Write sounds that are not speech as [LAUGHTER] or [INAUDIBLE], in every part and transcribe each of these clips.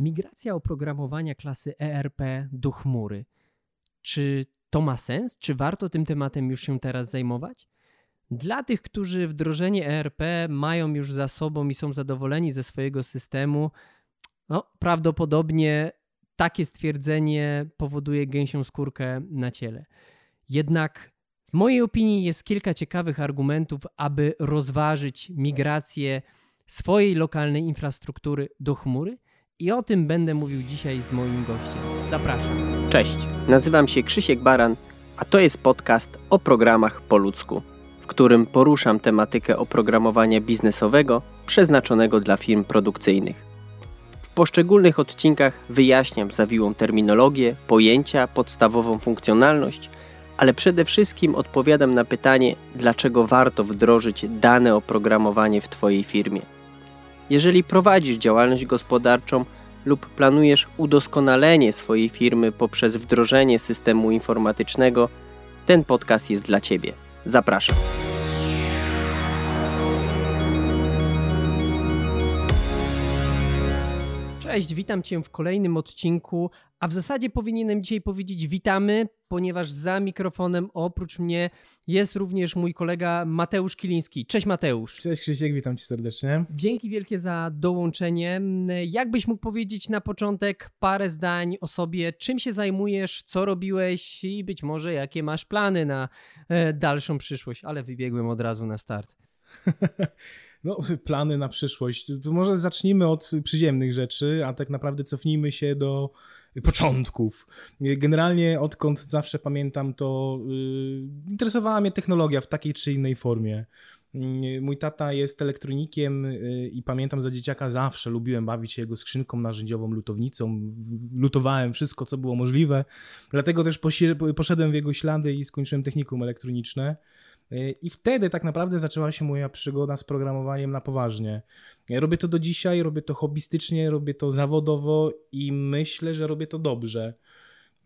Migracja oprogramowania klasy ERP do chmury. Czy to ma sens? Czy warto tym tematem już się teraz zajmować? Dla tych, którzy wdrożenie ERP mają już za sobą i są zadowoleni ze swojego systemu, no, prawdopodobnie takie stwierdzenie powoduje gęsią skórkę na ciele. Jednak w mojej opinii jest kilka ciekawych argumentów, aby rozważyć migrację swojej lokalnej infrastruktury do chmury i o tym będę mówił dzisiaj z moim gościem. Zapraszam. Cześć, nazywam się Krzysiek Baran, a to jest podcast o programach po ludzku, w którym poruszam tematykę oprogramowania biznesowego przeznaczonego dla firm produkcyjnych. W poszczególnych odcinkach wyjaśniam zawiłą terminologię, pojęcia, podstawową funkcjonalność, ale przede wszystkim odpowiadam na pytanie, dlaczego warto wdrożyć dane oprogramowanie w Twojej firmie. Jeżeli prowadzisz działalność gospodarczą lub planujesz udoskonalenie swojej firmy poprzez wdrożenie systemu informatycznego, ten podcast jest dla Ciebie. Zapraszam. Cześć, witam Cię w kolejnym odcinku, a w zasadzie powinienem dzisiaj powiedzieć witamy, ponieważ za mikrofonem oprócz mnie jest również mój kolega Mateusz Kiliński. Cześć Mateusz. Cześć Krzysiek, witam Cię serdecznie. Dzięki wielkie za dołączenie. Jakbyś mógł powiedzieć na początek parę zdań o sobie, czym się zajmujesz, co robiłeś i być może jakie masz plany na e, dalszą przyszłość, ale wybiegłem od razu na start. [LAUGHS] no, [LAUGHS] plany na przyszłość. To może zacznijmy od przyziemnych rzeczy, a tak naprawdę cofnijmy się do początków. Generalnie odkąd zawsze pamiętam, to yy, interesowała mnie technologia w takiej czy innej formie. Yy, mój tata jest elektronikiem yy, i pamiętam za dzieciaka zawsze lubiłem bawić się jego skrzynką narzędziową, lutownicą. Lutowałem wszystko, co było możliwe. Dlatego też poszedłem w jego ślady i skończyłem technikum elektroniczne. I wtedy tak naprawdę zaczęła się moja przygoda z programowaniem na poważnie. robię to do dzisiaj, robię to hobbystycznie, robię to zawodowo i myślę, że robię to dobrze.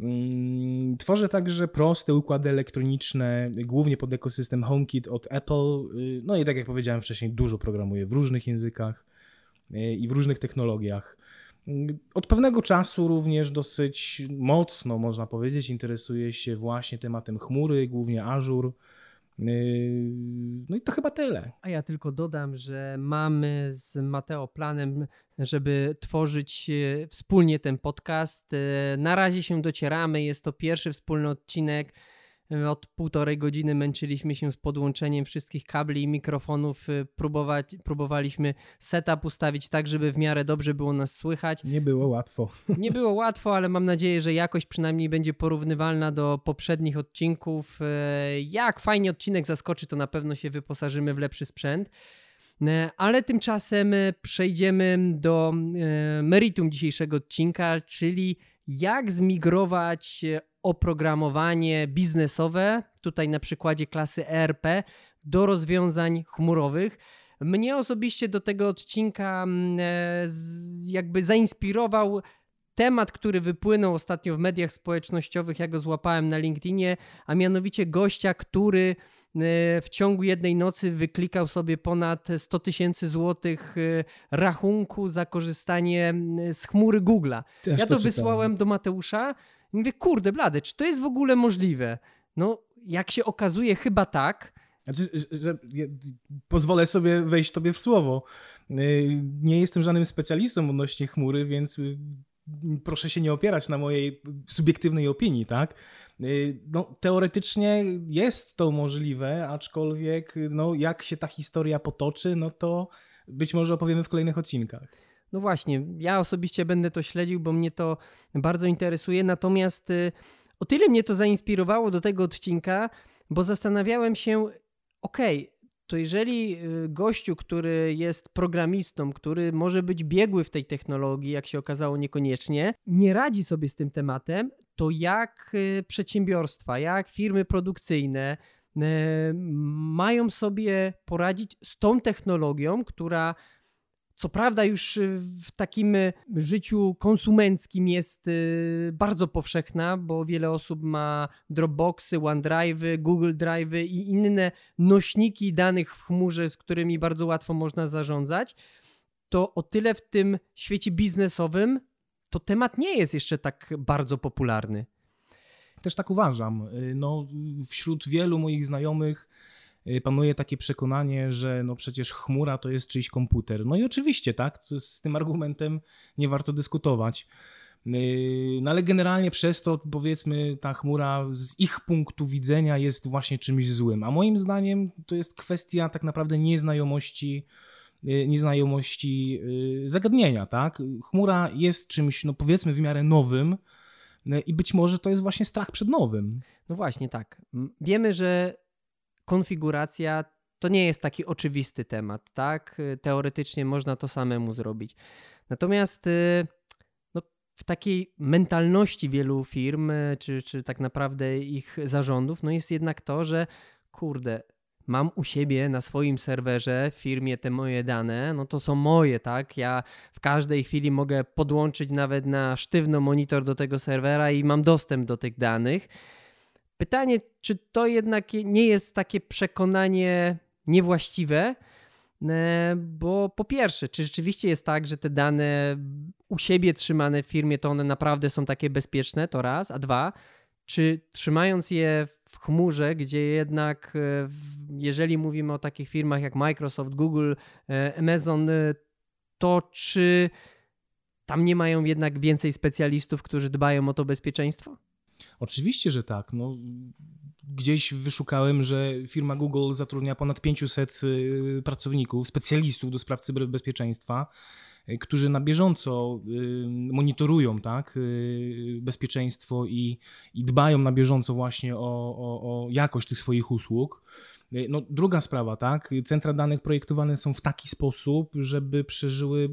Mm, tworzę także proste układy elektroniczne, głównie pod ekosystem HomeKit od Apple. Y, no i tak jak powiedziałem wcześniej, dużo programuję w różnych językach y, i w różnych technologiach. Mm, od pewnego czasu również dosyć mocno, można powiedzieć, interesuję się właśnie tematem chmury, głównie Azure. Yy, no i to chyba tyle. A ja tylko dodam, że mamy z Mateo planem, żeby tworzyć e, wspólnie ten podcast. E, na razie się docieramy, jest to pierwszy wspólny odcinek. Od półtorej godziny męczyliśmy się z podłączeniem wszystkich kabli i mikrofonów. Y, próbować, próbowaliśmy setup ustawić tak, żeby w miarę dobrze było nas słychać. Nie było łatwo. [LAUGHS] Nie było łatwo, ale mam nadzieję, że jakość przynajmniej będzie porównywalna do poprzednich odcinków. Y, jak fajnie odcinek zaskoczy, to na pewno się wyposażymy w lepszy sprzęt. Y, ale tymczasem przejdziemy do meritum dzisiejszego odcinka, czyli jak zmigrować oprogramowanie biznesowe, tutaj na przykładzie klasy ERP, do rozwiązań chmurowych. Mnie osobiście do tego odcinka mm, e, jakby zainspirował temat, który wypłynął ostatnio w mediach społecznościowych. Ja go złapałem na LinkedInie, a mianowicie gościa, który e, w ciągu jednej nocy wyklikał sobie ponad 100 tysięcy złotych e, rachunku za korzystanie mm, z chmury Google'a. Ja to, wysłałem do Mateusza mówię, kurde blady, czy to jest w ogóle możliwe? No, jak się okazuje, chyba tak. Znaczy, że, pozwolę sobie wejść tobie w słowo. Y, nie jestem żadnym specjalistą odnośnie chmury, więc y, proszę się nie opierać na mojej subiektywnej opinii, tak? Y, no, teoretycznie jest to możliwe, aczkolwiek no, jak się ta historia potoczy, no to być może opowiemy w kolejnych odcinkach. No właśnie, ja osobiście będę to śledził, bo mnie to bardzo interesuje. Natomiast y, o tyle mnie to zainspirowało do tego odcinka, bo zastanawiałem się, okej, okay, to jeżeli y, gościu, który jest programistą, który może być biegły w tej technologii, jak się okazało niekoniecznie, nie radzi sobie z tym tematem, to jak y, przedsiębiorstwa, jak firmy produkcyjne mają sobie poradzić z tą technologią, która co prawda, już y, w takim y, życiu konsumenckim jest y, bardzo powszechna, bo wiele osób ma Dropboxy, OneDrive'y, Google Drive'y i inne nośniki danych w chmurze, z którymi bardzo łatwo można zarządzać. To o tyle w tym świecie biznesowym to temat nie jest jeszcze tak bardzo popularny. Też tak uważam. No, wśród wielu moich znajomych panuje takie przekonanie, że no przecież chmura to jest czyjś komputer. No i oczywiście, tak, z tym argumentem nie warto dyskutować. Yy, no ale generalnie przez to, powiedzmy, ta chmura z ich punktu widzenia jest właśnie czymś złym. A moim zdaniem to jest kwestia tak naprawdę nieznajomości yy, nieznajomości zagadnienia, tak? Chmura jest czymś, no powiedzmy, w miarę nowym i być może to jest właśnie strach przed nowym. No właśnie, tak. Wiemy, że konfiguracja to nie jest taki oczywisty temat, tak? Teoretycznie można to samemu zrobić. Natomiast w takiej mentalności wielu firm, e, czy, czy tak naprawdę ich zarządów, no jest jednak to, że kurde, mam u siebie na swoim serwerze w firmie te moje dane, no to są moje, tak? Ja w każdej chwili mogę podłączyć nawet na sztywno monitor do tego serwera i mam dostęp do tych danych. Pytanie, czy to jednak nie jest takie przekonanie niewłaściwe? E, bo po pierwsze, czy rzeczywiście jest tak, że te dane u siebie trzymane w firmie, to one naprawdę są takie bezpieczne, to raz, a dwa, czy trzymając je w chmurze, gdzie jednak, e, jeżeli mówimy o takich firmach jak Microsoft, Google, e, Amazon, to czy tam nie mają jednak więcej specjalistów, którzy dbają o to bezpieczeństwo? Oczywiście, że tak. No, gdzieś wyszukałem, że firma Google zatrudnia ponad 500 y, pracowników, specjalistów do spraw cyberbezpieczeństwa, y, którzy na bieżąco y, monitorują tak, bezpieczeństwo i, i dbają na bieżąco właśnie o, o, o jakość tych swoich usług. No, druga sprawa, tak? Centra danych projektowane są w taki sposób, żeby przeżyły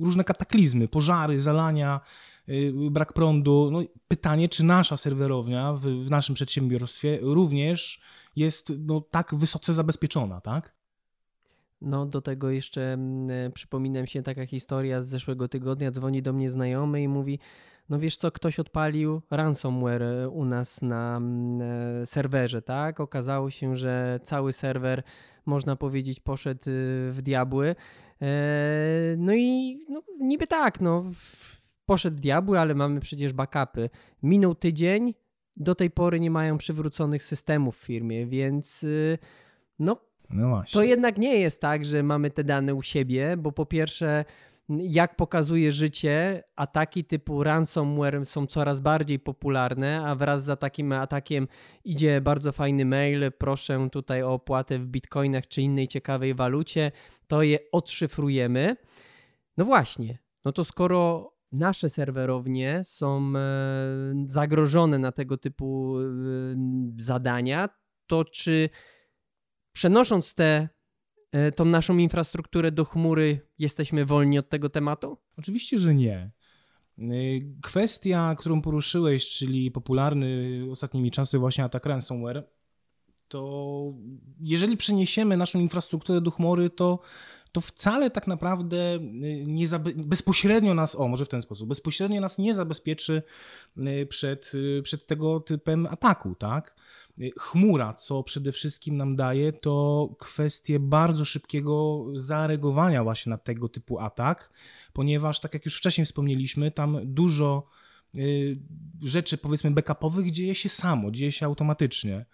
różne kataklizmy, pożary, zalania, brak prądu. No, pytanie, czy nasza serwerownia w, w naszym przedsiębiorstwie również jest no, tak wysoce zabezpieczona, tak? No, do tego jeszcze y, przypominam się taka historia z zeszłego tygodnia. Dzwoni do mnie znajomy i mówi: No wiesz co, ktoś odpalił ransomware y, u nas na y, serwerze, tak? Okazało się, że cały serwer, można powiedzieć, poszedł w diabły. E, no i no, niby tak, no poszedł diabły, ale mamy przecież backupy. Minął tydzień, do tej pory nie mają przywróconych systemów w firmie, więc y, no, no to jednak nie jest tak, że mamy te dane u siebie, bo po pierwsze, jak pokazuje życie, ataki typu ransomware są coraz bardziej popularne, a wraz za takim atakiem idzie bardzo fajny mail, proszę tutaj o opłatę w bitcoinach czy innej ciekawej walucie, to je odszyfrujemy. No właśnie, no to skoro nasze serwerownie są e, zagrożone na tego typu e, zadania, to czy przenosząc te, e, tą naszą infrastrukturę do chmury, jesteśmy wolni od tego tematu? Oczywiście, że nie. Kwestia, którą poruszyłeś, czyli popularny ostatnimi czasy właśnie atak ransomware, to jeżeli przeniesiemy naszą infrastrukturę do chmury, to to wcale tak naprawdę y, nie bezpośrednio nas, o może w ten sposób, bezpośrednio nas nie zabezpieczy y, przed, y, przed tego typem ataku, tak? Chmura, co przede wszystkim nam daje, to kwestie bardzo szybkiego zareagowania właśnie na tego typu atak, ponieważ, tak jak już wcześniej wspomnieliśmy, tam dużo rzeczy, powiedzmy, backupowych dzieje się samo, dzieje się automatycznie.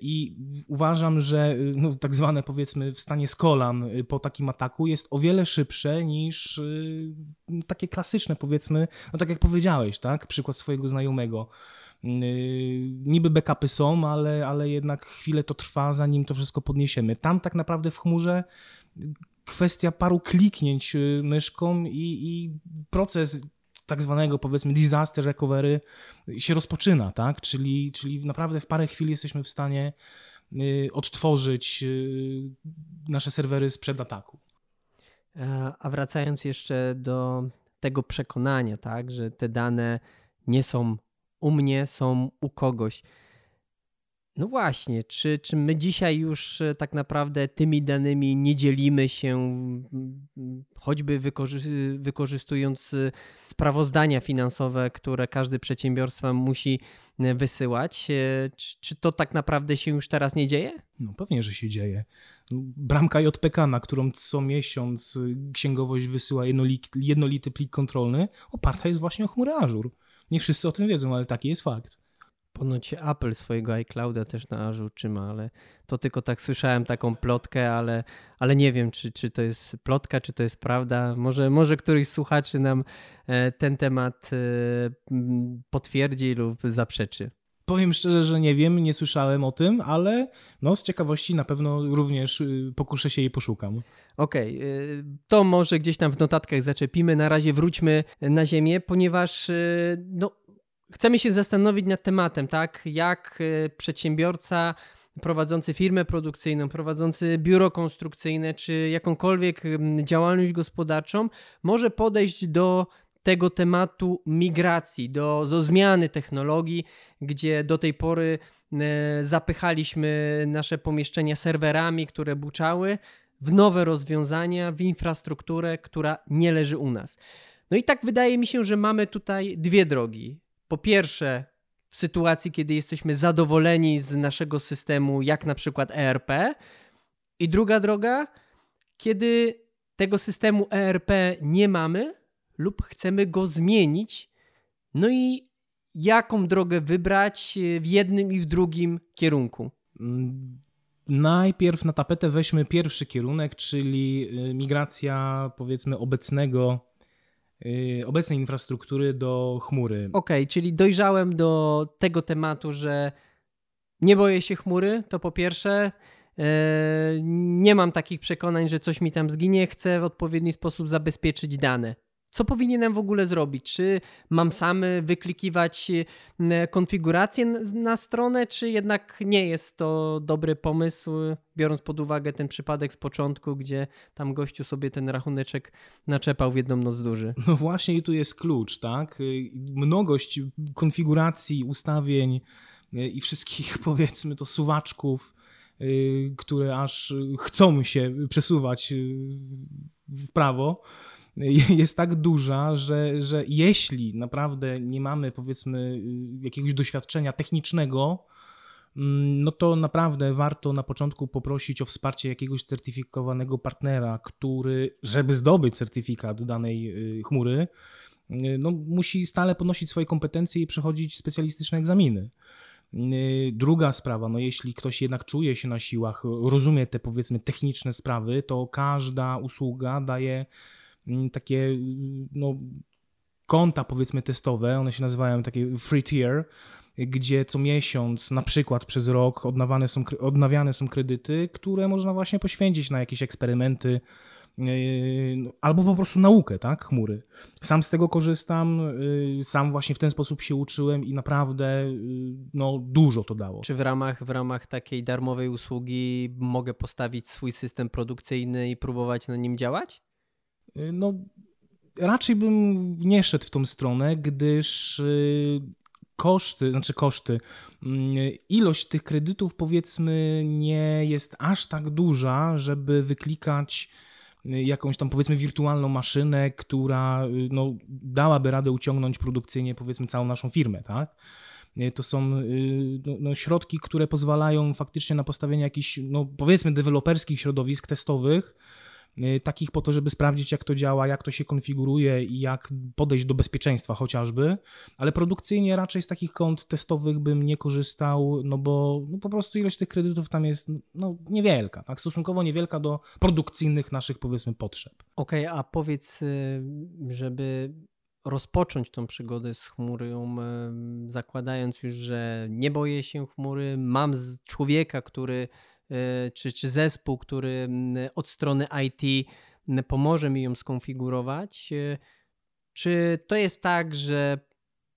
I uważam, że no, tak zwane powiedzmy wstanie z kolan po takim ataku jest o wiele szybsze niż y, takie klasyczne powiedzmy, no tak jak powiedziałeś, tak? Przykład swojego znajomego. Y, niby backupy są, ale, ale jednak chwilę to trwa, zanim to wszystko podniesiemy. Tam tak naprawdę w chmurze kwestia paru kliknięć y, myszką i, i proces tak zwanego powiedzmy disaster recovery się rozpoczyna, tak? Czyli, czyli naprawdę w parę chwil jesteśmy w stanie y, odtworzyć y, nasze serwery sprzed ataku. E, a wracając jeszcze do tego przekonania, tak, że te dane nie są u mnie, są u kogoś. No właśnie, czy, czy my dzisiaj już e, tak naprawdę tymi danymi nie dzielimy się, choćby wykorzy wykorzystując e, sprawozdania finansowe, które każdy przedsiębiorstwo musi e, wysyłać? Czy, czy to tak naprawdę się już teraz nie dzieje? No pewnie, że się dzieje. Bramka JPK, na którą co miesiąc księgowość wysyła jednolity, plik kontrolny, oparta jest właśnie o chmurę Azure. Nie wszyscy o tym wiedzą, ale taki jest fakt. Ponoć Apple swojego iClouda też na Azure trzyma, ale to tylko tak słyszałem taką plotkę, ale, ale nie wiem, czy, czy to jest plotka, czy to jest prawda. Może, może któryś słuchaczy nam e, ten temat e, potwierdzi lub zaprzeczy. Powiem szczerze, że nie wiem, nie słyszałem o tym, ale no z ciekawości na pewno również y, pokuszę się i poszukam. Okej, okay, to może gdzieś tam w notatkach zaczepimy. Na razie wróćmy na ziemię, ponieważ y, no, chcemy się zastanowić nad tematem, tak? Jak y, przedsiębiorca prowadzący firmę produkcyjną, prowadzący biuro konstrukcyjne, czy jakąkolwiek działalność gospodarczą może podejść do tego tematu migracji, do, do zmiany technologii, gdzie do tej pory e, zapychaliśmy nasze pomieszczenia serwerami, które buczały, w nowe rozwiązania, w infrastrukturę, która nie leży u nas. No i tak wydaje mi się, że mamy tutaj dwie drogi. Po pierwsze, w sytuacji, kiedy jesteśmy zadowoleni z naszego systemu, jak na przykład ERP, i druga droga, kiedy tego systemu ERP nie mamy, lub chcemy go zmienić. No i jaką drogę wybrać e, w jednym i w drugim kierunku? Mm, najpierw na tapetę weźmy pierwszy kierunek, czyli e, migracja powiedzmy obecnego obecnej infrastruktury do chmury. Okej, okay, czyli dojrzałem do tego tematu, że nie boję się chmury, to po pierwsze. Nie mam takich przekonań, że coś mi tam zginie. Chcę w odpowiedni sposób zabezpieczyć dane co powinienem w ogóle zrobić? Czy mam sam wyklikiwać e, konfigurację na stronę, czy jednak nie jest to dobry pomysł, biorąc pod uwagę ten przypadek z początku, gdzie tam gościu sobie ten rachuneczek naczepał w jedną noc duży? No właśnie i tu jest klucz, tak? Mnogość konfiguracji, ustawień e, i wszystkich [LAUGHS] powiedzmy to suwaczków, e, które aż chcą się przesuwać w prawo, [LAUGHS] jest tak duża, że, że jeśli naprawdę nie mamy powiedzmy jakiegoś doświadczenia technicznego, mm, no to naprawdę warto na początku poprosić o wsparcie jakiegoś certyfikowanego partnera, który, żeby zdobyć certyfikat danej y, chmury, y, no, musi stale ponosić swoje kompetencje i przechodzić specjalistyczne egzaminy. Y, druga sprawa, no jeśli ktoś jednak czuje się na siłach, rozumie te powiedzmy techniczne sprawy, to każda usługa daje takie mm, no, konta powiedzmy testowe, one się nazywają takie free tier, gdzie co miesiąc, na przykład przez rok odnawiane są, odnawiane są kredyty, które można właśnie poświęcić na jakieś eksperymenty yy, no, albo po prostu naukę, tak, chmury. Sam z tego korzystam, yy, sam właśnie w ten sposób się uczyłem i naprawdę yy, no, dużo to dało. Czy w ramach, w ramach takiej darmowej usługi mogę postawić swój system produkcyjny i próbować na nim działać? Y, no, raczej bym nie szedł w tą stronę, gdyż y, koszty, znaczy koszty, mm, ilość tych kredytów powiedzmy nie jest aż tak duża, żeby wyklikać y, jakąś tam powiedzmy wirtualną maszynę, która no, dałaby radę uciągnąć produkcyjnie powiedzmy całą naszą firmę, tak? To są no, no, środki, które pozwalają faktycznie na postawienie jakichś, no, powiedzmy, deweloperskich środowisk testowych, Y, takich po to, żeby sprawdzić, jak to działa, jak to się konfiguruje i jak podejść do bezpieczeństwa chociażby, ale produkcyjnie raczej z takich kont testowych bym nie korzystał, no bo no po prostu ilość tych kredytów tam jest no, niewielka, tak? stosunkowo niewielka do produkcyjnych naszych powiedzmy potrzeb. Okej, okay, a powiedz, y, żeby rozpocząć tą przygodę z chmurą, y, zakładając już, że nie boję się chmury, mam człowieka, który czy, czy zespół, który od strony IT pomoże mi ją skonfigurować. E, czy to jest tak, że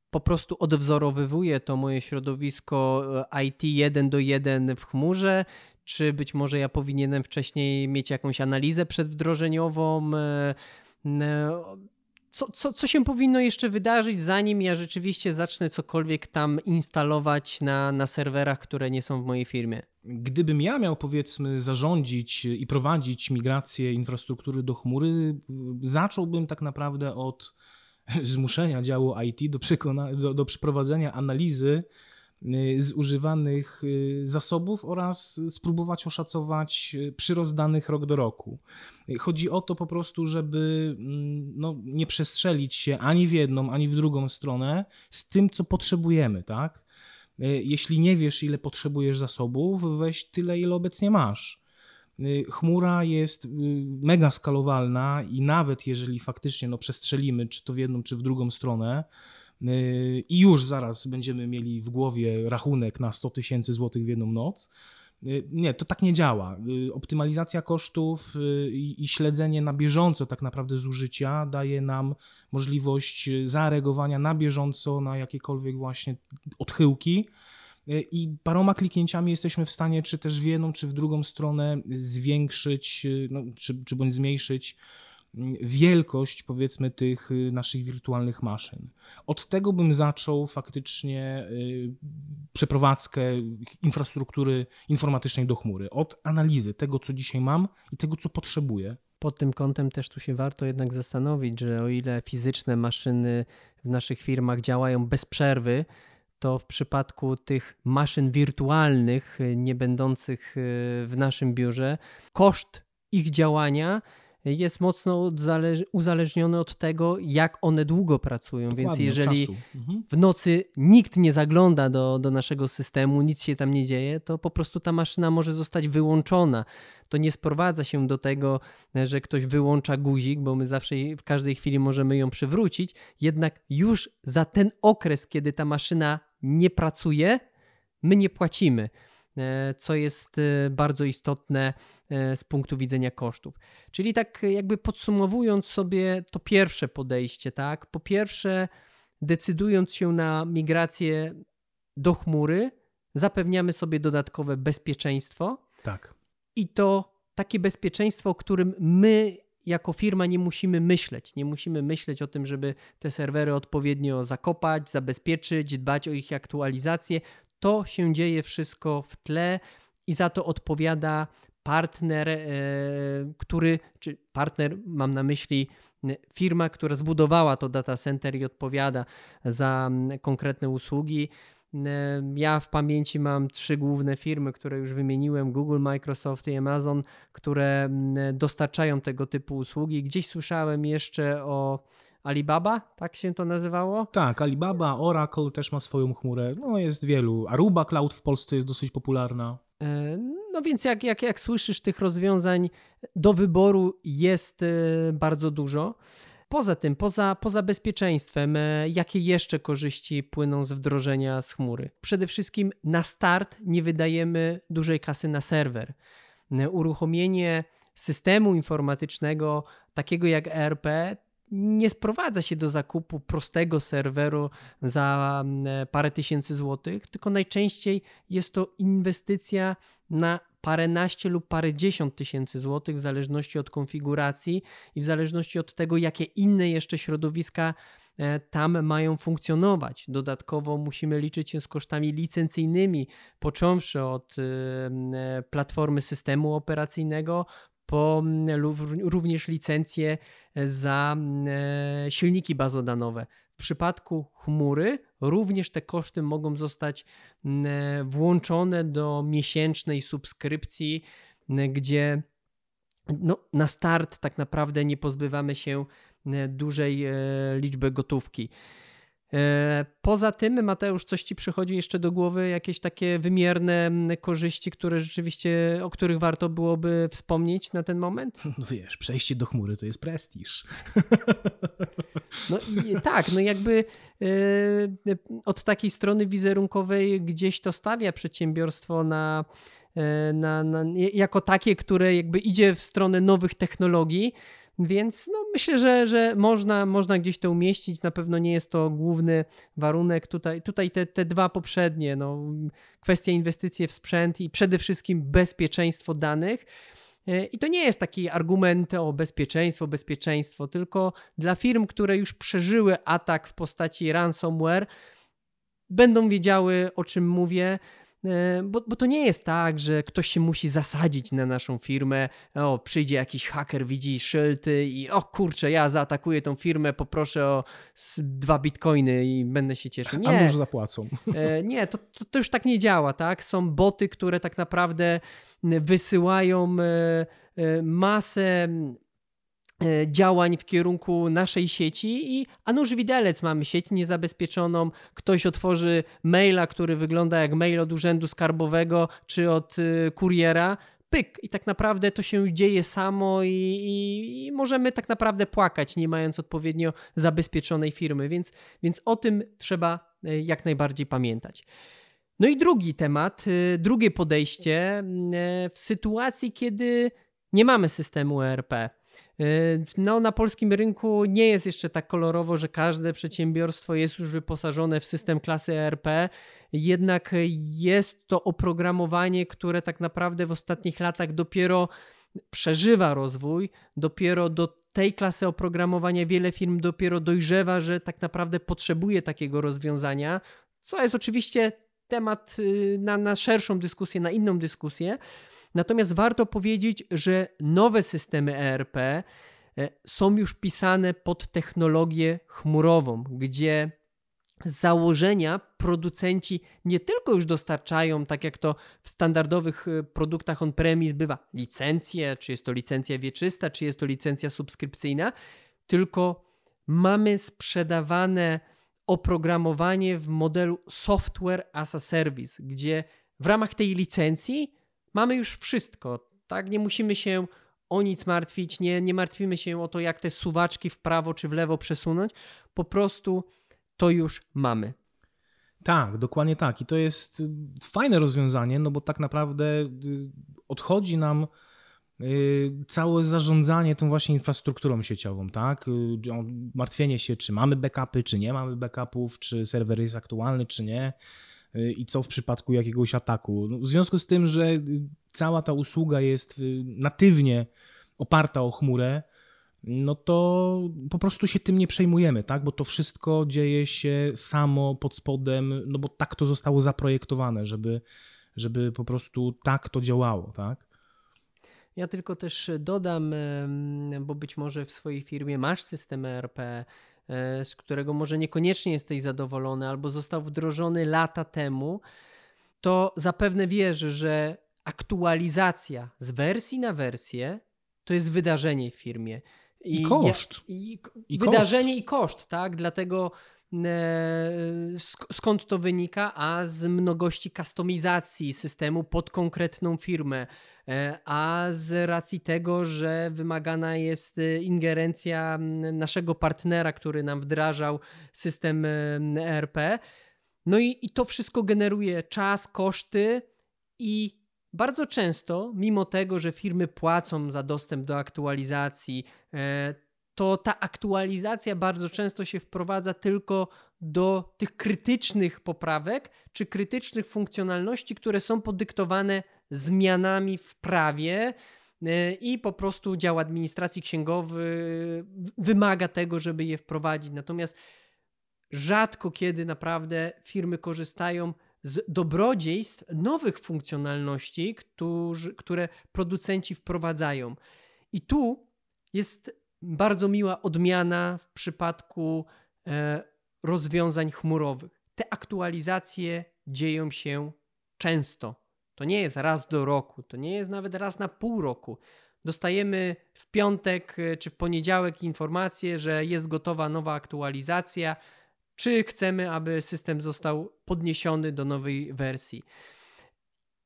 po prostu odwzorowywuje to moje środowisko e, IT jeden do jeden w chmurze, czy być może ja powinienem wcześniej mieć jakąś analizę przedwdrożeniową? Co, co, co się powinno jeszcze wydarzyć, zanim ja rzeczywiście zacznę cokolwiek tam instalować na, na serwerach, które nie są w mojej firmie? Gdybym ja miał powiedzmy zarządzić i prowadzić migrację infrastruktury do chmury, zacząłbym tak naprawdę od [LAUGHS] zmuszenia działu IT do, do, do przeprowadzenia analizy zużywanych y, zasobów oraz spróbować oszacować y, przyrost danych rok do roku. Chodzi o to po prostu, żeby mm, no, nie przestrzelić się ani w jedną, ani w drugą stronę z tym, co potrzebujemy, tak? Jeśli nie wiesz, ile potrzebujesz zasobów, weź tyle, ile obecnie masz. Y, chmura jest y, mega skalowalna i nawet jeżeli faktycznie no, przestrzelimy, czy to w jedną, czy w drugą stronę, y, i już zaraz będziemy mieli w głowie rachunek na 100 tysięcy złotych w jedną noc. Nie, to tak nie działa. Optymalizacja kosztów i śledzenie na bieżąco tak naprawdę zużycia daje nam możliwość zareagowania na bieżąco na jakiekolwiek właśnie odchyłki i paroma kliknięciami jesteśmy w stanie, czy też w jedną, czy w drugą stronę zwiększyć, no, czy, czy bądź zmniejszyć wielkość powiedzmy tych e, naszych wirtualnych maszyn. Od tego bym zaczął faktycznie przeprowadzkę infrastruktury informatycznej do chmury. Od analizy tego, co dzisiaj mam i tego, co potrzebuję. Pod tym kątem też tu się warto jednak zastanowić, że o ile fizyczne maszyny w naszych firmach działają bez przerwy, to w przypadku tych maszyn wirtualnych, y, nie będących y, w naszym biurze, koszt ich działania jest mocno uzależniony od tego, jak one długo pracują. Dokładnie, Więc jeżeli mhm. w nocy nikt nie zagląda do, do naszego systemu, nic się tam nie dzieje, to po prostu ta maszyna może zostać wyłączona. To nie sprowadza się do tego, że ktoś wyłącza guzik, bo my zawsze w każdej chwili możemy ją przywrócić. Jednak już za ten okres, kiedy ta maszyna nie pracuje, my nie płacimy, e, co jest e, bardzo istotne e, z punktu widzenia kosztów. Czyli tak jakby podsumowując sobie to pierwsze podejście, tak? Po pierwsze, decydując się na migrację do chmury, zapewniamy sobie dodatkowe bezpieczeństwo. Tak. I to takie bezpieczeństwo, o którym my jako firma nie musimy myśleć. Nie musimy myśleć o tym, żeby te serwery odpowiednio zakopać, zabezpieczyć, dbać o ich aktualizację. To się dzieje wszystko w tle i za to odpowiada partner, e, który, czy partner, mam na myśli firma, która zbudowała to data center i odpowiada za konkretne usługi. Ja w pamięci mam trzy główne firmy, które już wymieniłem: Google, Microsoft i Amazon, które dostarczają tego typu usługi. Gdzieś słyszałem jeszcze o Alibaba, tak się to nazywało? Tak, Alibaba, Oracle też ma swoją chmurę. No jest wielu. Aruba Cloud w Polsce jest dosyć popularna. E, no więc jak, jak, jak słyszysz, tych rozwiązań do wyboru jest e, bardzo dużo. Poza tym, poza, poza bezpieczeństwem, e, jakie jeszcze korzyści płyną z wdrożenia z chmury? Przede wszystkim na start nie wydajemy dużej kasy na serwer. Uruchomienie systemu informatycznego takiego jak ERP nie sprowadza się do zakupu prostego serweru za e, parę tysięcy złotych, tylko najczęściej jest to inwestycja na paręnaście lub parędziesiąt tysięcy złotych w zależności od konfiguracji i w zależności od tego, jakie inne jeszcze środowiska e, tam mają funkcjonować. Dodatkowo musimy liczyć się z kosztami licencyjnymi, począwszy od e, e, platformy systemu operacyjnego, po również licencje za silniki bazodanowe. W przypadku chmury również te koszty mogą zostać włączone do miesięcznej subskrypcji, gdzie no, na start tak naprawdę nie pozbywamy się dużej e, liczby gotówki. E, poza tym, Mateusz, coś ci przychodzi jeszcze do głowy, jakieś takie wymierne korzyści, które rzeczywiście, o których warto byłoby wspomnieć na ten moment? [LAUGHS] No wiesz, przejście do chmury to jest prestiż. [LAUGHS] No i tak, no jakby e, od takiej strony wizerunkowej gdzieś to stawia przedsiębiorstwo na, e, na, na, jako takie, które jakby idzie w stronę nowych technologii. Więc no, myślę, że, że można, można gdzieś to umieścić. Na pewno nie jest to główny warunek. Tutaj, tutaj te, te dwa poprzednie, no, kwestia inwestycji w sprzęt i przede wszystkim bezpieczeństwo danych. E, I to nie jest taki argument o bezpieczeństwo, bezpieczeństwo, tylko dla firm, które już przeżyły atak w postaci ransomware, będą wiedziały o czym mówię. E, bo, bo, to nie jest tak, że ktoś się musi zasadzić na naszą firmę. O, przyjdzie jakiś haker, widzi szyldy i o kurczę, ja zaatakuję tą firmę, poproszę o dwa bitcoiny i będę się cieszył. Nie. A może zapłacą. E, nie, to, to, to, już tak nie działa, tak? Są boty, które tak naprawdę wysyłają e, masę działań w kierunku naszej sieci i a nuż widelec mamy sieć niezabezpieczoną, ktoś otworzy maila, który wygląda jak mail od urzędu skarbowego czy od y, kuriera, pyk i tak naprawdę to się dzieje samo i, i, i, możemy tak naprawdę płakać, nie mając odpowiednio zabezpieczonej firmy, więc, więc o tym trzeba e, jak najbardziej pamiętać. No i drugi temat, drugie podejście w sytuacji, kiedy nie mamy systemu ERP. Yy, no, na polskim rynku nie jest jeszcze tak kolorowo, że każde przedsiębiorstwo jest już wyposażone w system klasy ERP, jednak jest to oprogramowanie, które tak naprawdę w ostatnich latach dopiero przeżywa rozwój, dopiero do tej klasy oprogramowania wiele firm dopiero dojrzewa, że tak naprawdę potrzebuje takiego rozwiązania, co jest oczywiście temat yy, na, na szerszą dyskusję, na inną dyskusję. Natomiast warto powiedzieć, że nowe systemy ERP e, są już pisane pod technologię chmurową, gdzie z założenia producenci nie tylko już dostarczają, tak jak to w standardowych e, produktach on-premise bywa, licencję, czy jest to licencja wieczysta, czy jest to licencja subskrypcyjna, tylko mamy sprzedawane oprogramowanie w modelu software as a service, gdzie w ramach tej licencji mamy już wszystko, tak? Nie musimy się o nic martwić, nie, nie martwimy się o to, jak te suwaczki w prawo czy w lewo przesunąć. Po prostu to już mamy. Tak, dokładnie tak. I to jest y, fajne rozwiązanie, no bo tak naprawdę y, odchodzi nam y, całe zarządzanie tą właśnie infrastrukturą sieciową, tak? Martwienie się, czy mamy backupy, czy nie mamy backupów, czy serwer jest aktualny, czy nie i co w przypadku jakiegoś ataku. No, w związku z tym, że cała ta usługa jest y, natywnie oparta o chmurę, no to po prostu się tym nie przejmujemy, tak? Bo to wszystko dzieje się samo pod spodem, no bo tak to zostało zaprojektowane, żeby, żeby po prostu tak to działało, tak? Ja tylko też dodam, bo być może w swojej firmie masz system ERP, z którego może niekoniecznie jesteś zadowolony albo został wdrożony lata temu, to zapewne wiesz, że aktualizacja z wersji na wersję to jest wydarzenie w firmie. I, I koszt. I, i wydarzenie koszt. i koszt, tak? Dlatego E, skąd to wynika? A z mnogości kustomizacji systemu pod konkretną firmę, e, a z racji tego, że wymagana jest e, ingerencja naszego partnera, który nam wdrażał system ERP. No i, i to wszystko generuje czas, koszty i bardzo często, mimo tego, że firmy płacą za dostęp do aktualizacji, to ta aktualizacja bardzo często się wprowadza tylko do tych krytycznych poprawek czy krytycznych funkcjonalności, które są podyktowane zmianami w prawie e, i po prostu dział administracji księgowy wymaga tego, żeby je wprowadzić. Natomiast rzadko kiedy naprawdę firmy korzystają z dobrodziejstw nowych funkcjonalności, którzy, które producenci wprowadzają. I tu jest bardzo miła odmiana w przypadku e, rozwiązań chmurowych. Te aktualizacje dzieją się często. To nie jest raz do roku, to nie jest nawet raz na pół roku. Dostajemy w piątek e, czy w poniedziałek informację, że jest gotowa nowa aktualizacja, czy chcemy, aby system został podniesiony do nowej wersji.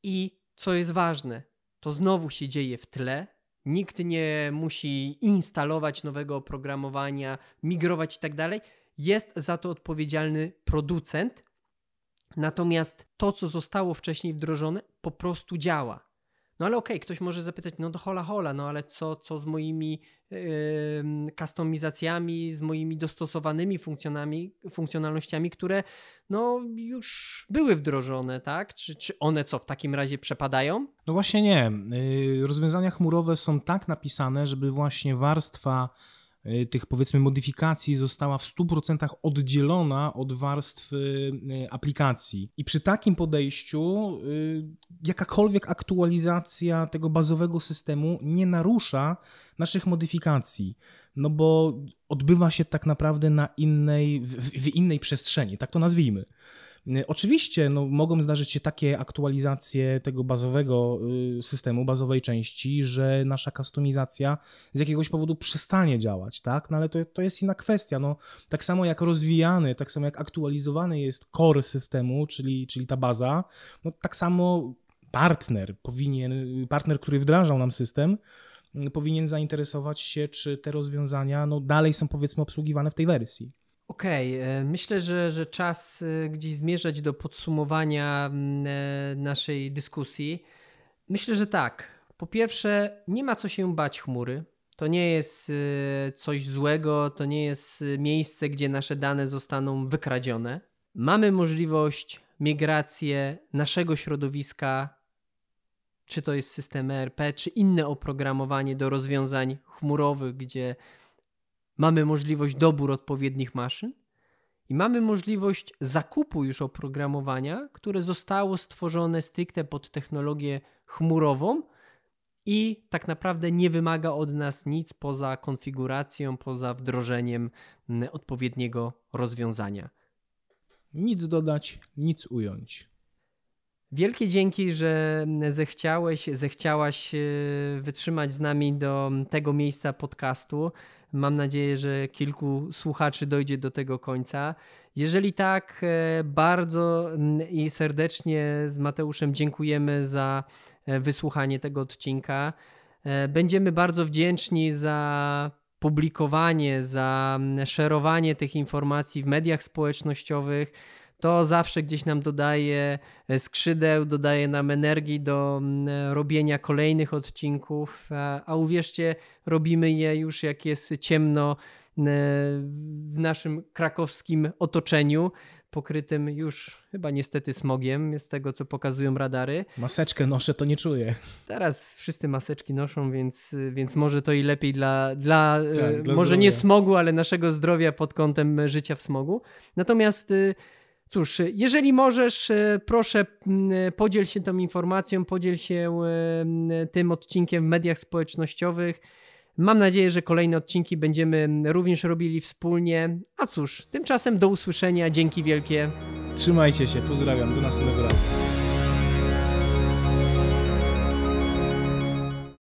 I co jest ważne, to znowu się dzieje w tle, Nikt nie musi instalować nowego oprogramowania, migrować i tak. Jest za to odpowiedzialny producent. Natomiast to, co zostało wcześniej wdrożone, po prostu działa. No ale okej, okay, ktoś może zapytać, no do hola hola, no ale co, co z moimi yy, kustomizacjami, z moimi dostosowanymi funkcjonami, funkcjonalnościami, które no już były wdrożone, tak? Czy, czy one co w takim razie przepadają? No właśnie nie. Yy, rozwiązania chmurowe są tak napisane, żeby właśnie warstwa tych powiedzmy modyfikacji została w 100% oddzielona od warstwy y, aplikacji. I przy takim podejściu y, jakakolwiek aktualizacja tego bazowego systemu nie narusza naszych modyfikacji. No bo odbywa się tak naprawdę na innej, w, w innej przestrzeni, tak to nazwijmy. Y, oczywiście no, mogą zdarzyć się takie aktualizacje tego bazowego y, systemu, bazowej części, że nasza kustomizacja z jakiegoś powodu przestanie działać, tak? No ale to, to jest inna kwestia. No, tak samo jak rozwijany, tak samo jak aktualizowany jest core systemu, czyli, czyli ta baza, no, tak samo partner powinien, partner, który wdrażał nam system, powinien zainteresować się, czy te rozwiązania no, dalej są powiedzmy obsługiwane w tej wersji. Okej, okay. E, myślę, że, że czas e, gdzieś zmierzać do podsumowania e, naszej dyskusji. Myślę, że tak. Po pierwsze, nie ma co się bać chmury. To nie jest coś złego, to nie jest miejsce, gdzie nasze dane zostaną wykradzione. Mamy możliwość migracji naszego środowiska, czy to jest system ERP, czy inne oprogramowanie do rozwiązań chmurowych, gdzie mamy możliwość dobór odpowiednich maszyn i mamy możliwość zakupu już oprogramowania, które zostało stworzone stricte pod technologię chmurową i tak naprawdę nie wymaga od nas nic poza konfiguracją, poza wdrożeniem odpowiedniego rozwiązania. Nic dodać, nic ująć. Wielkie dzięki, że zechciałeś, zechciałaś e, wytrzymać z nami do tego miejsca podcastu. Mam nadzieję, że kilku słuchaczy dojdzie do tego końca. Jeżeli tak, e, bardzo i serdecznie z Mateuszem dziękujemy za e, wysłuchanie tego odcinka. Będziemy bardzo wdzięczni za publikowanie, za szerowanie tych informacji w mediach społecznościowych to zawsze gdzieś nam dodaje e, skrzydeł, dodaje nam energii do mm, robienia kolejnych odcinków, a uwierzcie, robimy je już jak jest ciemno e, w naszym krakowskim otoczeniu, pokrytym już chyba niestety smogiem, z tego co pokazują radary. Maseczkę noszę, to nie czuję. Teraz wszyscy maseczki noszą, więc, więc może to i lepiej dla, dla, tak, dla może zdrowia. nie smogu, ale naszego zdrowia pod kątem życia w smogu. Natomiast Cóż, jeżeli możesz, e, proszę podziel się tą informacją, podziel się tym odcinkiem w mediach społecznościowych. Mam nadzieję, że kolejne odcinki będziemy również robili wspólnie. A cóż, tymczasem do usłyszenia. Dzięki wielkie. Trzymajcie się, pozdrawiam. Do następnego razu.